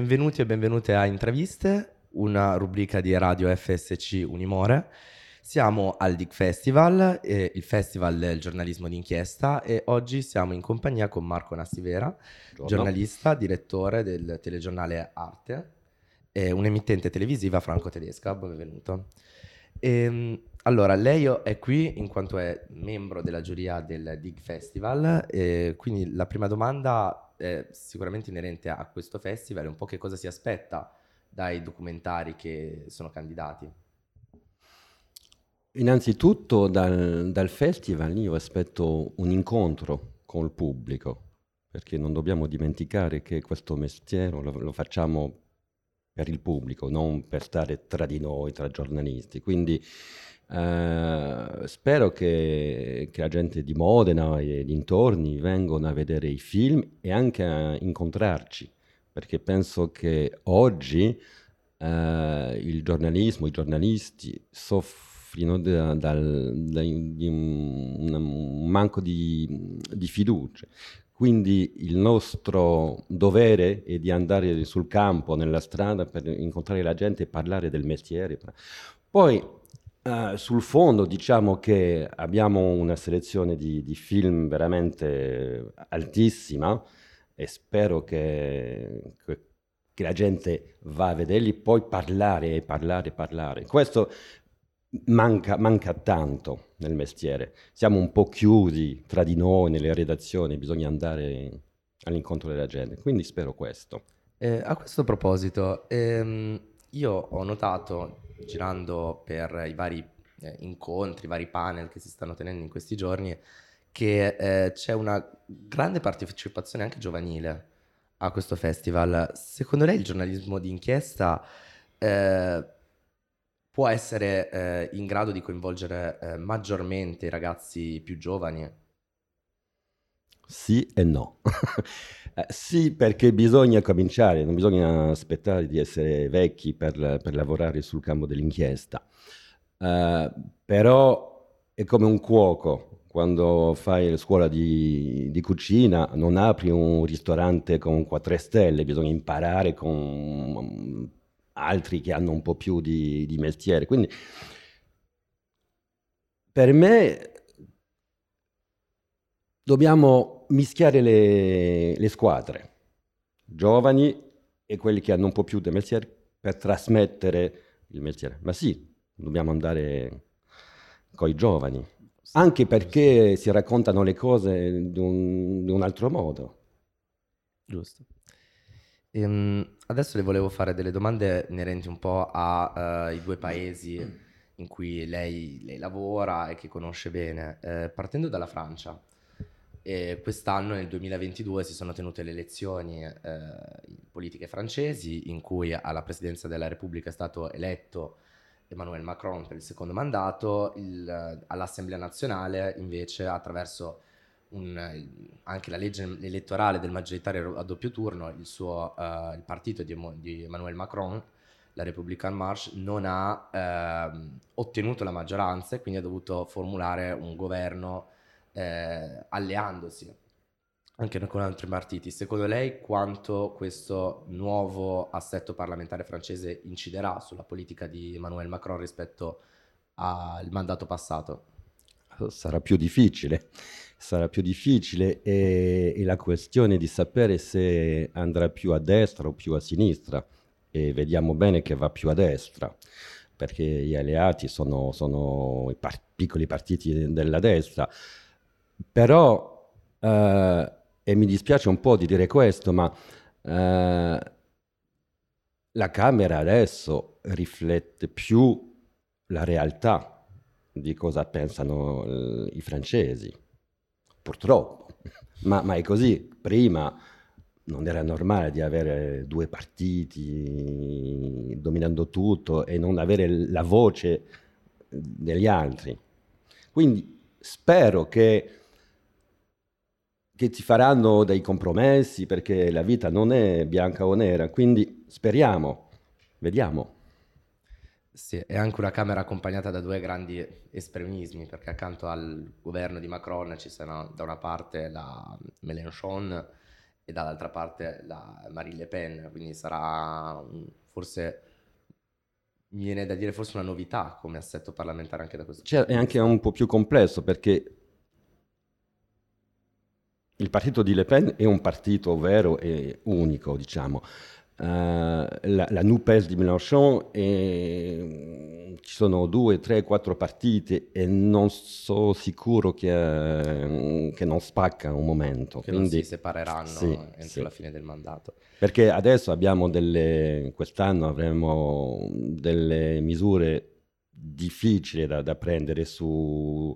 benvenuti e benvenute a Intraviste, una rubrica di radio FSC Unimore. Siamo al DIC Festival, eh, il festival del giornalismo d'inchiesta e oggi siamo in compagnia con Marco Nassivera, Buongiorno. giornalista, direttore del telegiornale Arte e un'emittente televisiva franco-tedesca. Benvenuto. Ehm, allora, lei è qui in quanto è membro della giuria del DIG Festival, e quindi la prima domanda è sicuramente inerente a questo festival, un po' che cosa si aspetta dai documentari che sono candidati. Innanzitutto dal, dal festival io aspetto un incontro con il pubblico, perché non dobbiamo dimenticare che questo mestiere lo, lo facciamo per il pubblico, non per stare tra di noi, tra giornalisti. Quindi eh, spero che, che la gente di Modena e dintorni vengano a vedere i film e anche a incontrarci, perché penso che oggi eh, il giornalismo, i giornalisti soffrono da, dal- da- di un, un manco di, di fiducia. Quindi il nostro dovere è di andare sul campo, nella strada, per incontrare la gente e parlare del mestiere. Poi eh, sul fondo diciamo che abbiamo una selezione di, di film veramente altissima e spero che, che- la gente va a vederli, poi parlare e parlare e parlare. Questo manca, manca tanto nel mestiere. Siamo un po' chiusi tra di noi nelle redazioni, bisogna andare all'incontro della gente. Quindi spero questo. Eh, a questo proposito, ehm, io ho notato, girando per i vari eh, incontri, i vari panel che si stanno tenendo in questi giorni, che eh, c'è una grande partecipazione anche giovanile a questo festival. Secondo lei il giornalismo di inchiesta eh, può essere eh, in grado di coinvolgere eh, maggiormente i ragazzi più giovani? Sì e no. Eh, sì, perché bisogna cominciare, non bisogna aspettare di essere vecchi per, per lavorare sul campo dell'inchiesta. Eh, però è come un cuoco, quando fai la scuola di, di cucina non apri un ristorante con 4 stelle, bisogna imparare con altri che hanno un po' più di, di mestiere. Quindi per me dobbiamo mischiare le, le squadre, giovani e quelli che hanno un po' più di mestiere, per trasmettere il mestiere. Ma sì, dobbiamo andare con i giovani, anche perché si raccontano le cose di un, un altro modo. Giusto. Ehm, adesso le volevo fare delle domande inerenti un po' ai due paesi in cui lei, lei lavora e che conosce bene. Eh, partendo dalla Francia, eh, quest'anno, nel 2022, si sono tenute le elezioni eh, politiche francesi in cui alla presidenza della Repubblica è stato eletto Emmanuel Macron per il secondo mandato, il- all'Assemblea nazionale invece attraverso un- anche la legge elettorale del maggioritario a doppio turno, il, suo, eh, il partito di, di Emmanuel Macron, la Republican March, non ha ehm, ottenuto la maggioranza e quindi ha dovuto formulare un governo eh, alleandosi anche con altri partiti. Secondo lei quanto questo nuovo assetto parlamentare francese inciderà sulla politica di Emmanuel Macron rispetto al mandato passato? sarà più difficile, sarà più difficile e, e la questione di sapere se andrà più a destra o più a sinistra e vediamo bene che va più a destra perché gli alleati sono, sono i par- piccoli partiti della destra, però, eh, e mi dispiace un po' di dire questo, ma eh, la Camera adesso riflette più la realtà di cosa pensano eh, i francesi, purtroppo. Ma, ma è così. Prima non era normale di avere due partiti dominando tutto e non avere la voce degli altri. Quindi spero che, che ci faranno dei compromessi perché la vita non è bianca o nera, quindi speriamo, vediamo. Sì, è anche una Camera accompagnata da due grandi estremismi, perché accanto al governo di Macron ci sono da una parte la Mélenchon, e dall'altra parte la Marine Le Pen, quindi sarà forse mi viene da dire forse una novità come assetto parlamentare anche da questo cioè, punto. È anche un po' più complesso perché il partito di Le Pen è un partito vero e unico, diciamo. Uh, la, la NUPES di Mélenchon è, ci sono due, tre, quattro partiti e non sono sicuro che, che non spacca un momento. Che Quindi, non si separeranno sì, entro sì. la fine del mandato. Perché adesso abbiamo delle, quest'anno avremo delle misure difficili da, da prendere su,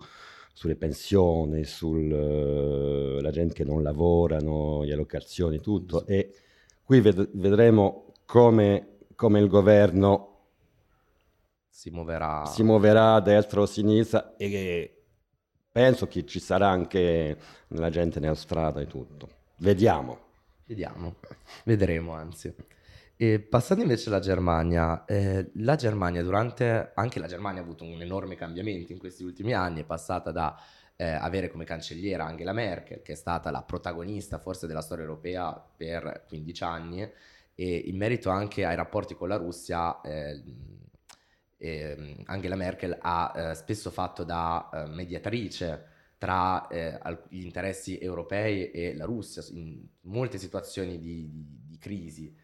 sulle pensioni, sulla uh, gente che non lavorano, le allocazioni, tutto. E qui ved- vedremo come, come, il governo si muoverà. si muoverà a destra o a sinistra e penso che ci sarà anche la gente nella strada e tutto. Vediamo. Vediamo, vedremo anzi. E passando invece alla Germania, eh, la Germania durante, anche la Germania ha avuto un enorme cambiamento in questi ultimi anni, è passata da eh, avere come cancelliera Angela Merkel, che è stata la protagonista forse della storia europea per 15 anni, e in merito anche ai rapporti con la Russia, eh, eh, Angela Merkel ha eh, spesso fatto da eh, mediatrice tra eh, gli interessi europei e la Russia in molte situazioni di, di, di crisi.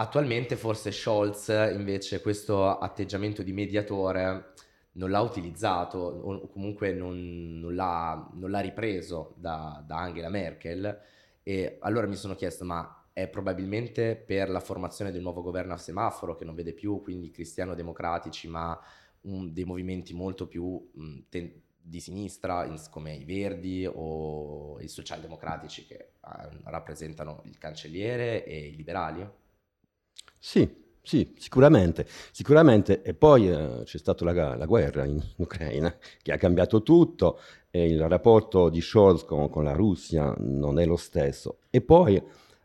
Attualmente forse Scholz invece questo atteggiamento di mediatore non l'ha utilizzato o comunque non, non, l'ha, non l'ha, ripreso da, da, Angela Merkel e allora mi sono chiesto ma è probabilmente per la formazione del nuovo governo a semaforo che non vede più quindi cristiano-democratici ma un, dei movimenti molto più mh, ten, di sinistra in, come i Verdi o i socialdemocratici che eh, rappresentano il cancelliere e i liberali? Sì, sì, sicuramente, sicuramente. E poi eh, c'è stata la, la, guerra in Ucraina che ha cambiato tutto e il rapporto di Scholz con, con la Russia non è lo stesso. E poi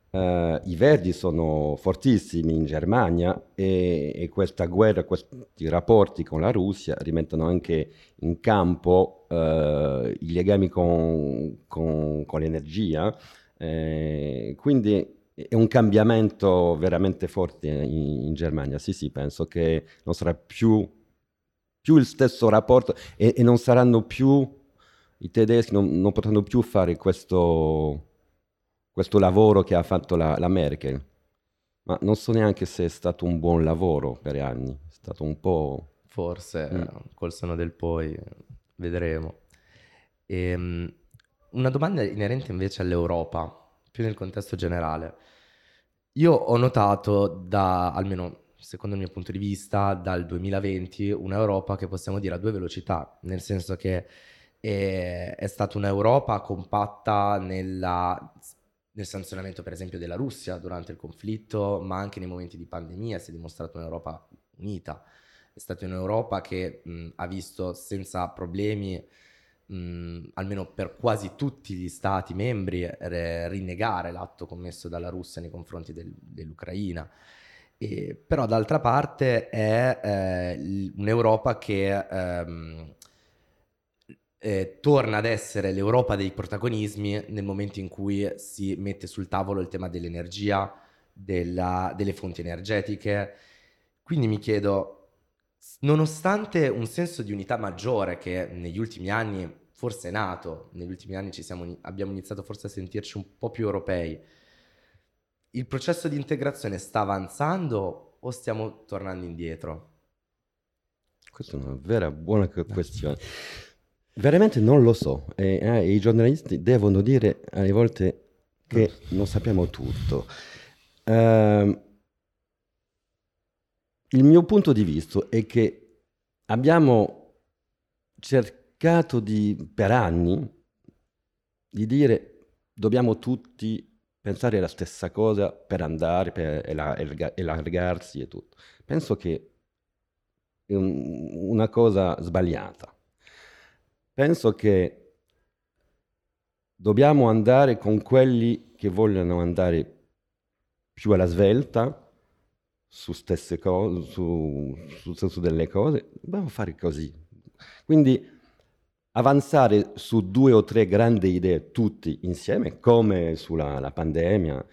eh, i Verdi sono fortissimi in Germania e, e, questa guerra, questi rapporti con la Russia rimettono anche in campo eh, i legami con, con, con l'energia. Eh, quindi è un cambiamento veramente forte in, in, Germania. Sì, sì, penso che non sarà più, più il stesso rapporto e, e, non saranno più i tedeschi, non, non potranno più fare questo, questo lavoro che ha fatto la, la, Merkel. Ma non so neanche se è stato un buon lavoro per anni, è stato un po'... Forse, mm. col seno del poi, vedremo. E, ehm, una domanda inerente invece all'Europa più nel contesto generale. Io ho notato da, almeno secondo il mio punto di vista, dal 2020 un'Europa che possiamo dire a due velocità, nel senso che è, è stata un'Europa compatta nella, nel sanzionamento per esempio della Russia durante il conflitto, ma anche nei momenti di pandemia si è dimostrata un'Europa unita. È stata un'Europa che mh, ha visto senza problemi mh, almeno per quasi tutti gli stati membri, re, rinnegare l'atto commesso dalla Russia nei confronti del, dell'Ucraina. E, però d'altra parte è eh, un'Europa che ehm, eh, torna ad essere l'Europa dei protagonismi nel momento in cui si mette sul tavolo il tema dell'energia, della, delle fonti energetiche. Quindi mi chiedo, nonostante un senso di unità maggiore che negli ultimi anni forse è nato, negli ultimi anni siamo, abbiamo iniziato forse a sentirci un po' più europei, il processo di integrazione sta avanzando o stiamo tornando indietro? Questa è una vera buona questione. Veramente non lo so. E, eh, I giornalisti devono dire alle volte che non sappiamo tutto. Uh, il mio punto di vista è che abbiamo cercato di, per anni di dire dobbiamo tutti pensare la stessa cosa per andare, per allargarsi e tutto. Penso che è un, una cosa sbagliata. Penso che dobbiamo andare con quelli che vogliono andare più alla svelta, su stesse cose, su, sul senso delle cose, dobbiamo fare così. Quindi avanzare su due o tre grandi idee tutti insieme, come sulla pandemia,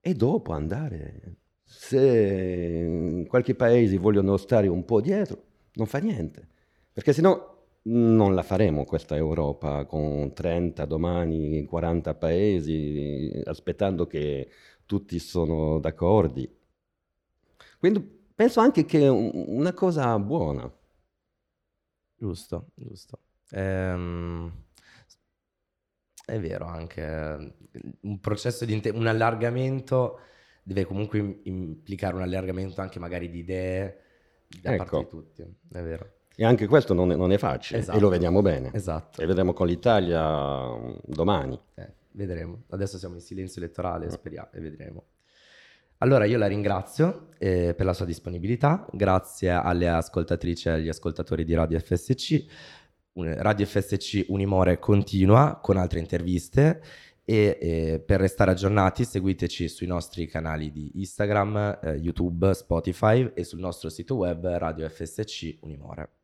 e dopo andare. Se in qualche paese vogliono stare un po' dietro, non fa niente, perché sennò non la faremo questa Europa con 30, domani 40 paesi, aspettando che tutti sono d'accordo. Quindi penso anche che è una cosa buona. Giusto, giusto. Ehm, è vero anche, un processo di inte- un allargamento deve comunque implicare un allargamento anche magari di idee da ecco. parte di tutti, è vero. E anche questo non è, non è facile esatto. e lo esatto. vediamo bene. Esatto. E vedremo con l'Italia mm, domani. Eh, vedremo. Adesso siamo in silenzio elettorale, mm. speriamo, e vedremo. Allora io la ringrazio eh, per la sua disponibilità, grazie alle ascoltatrici e agli ascoltatori di Radio FSC. Radio FSC Unimore continua con altre interviste e eh, per restare aggiornati seguiteci sui nostri canali di Instagram, eh, YouTube, Spotify e sul nostro sito web Radio FSC Unimore.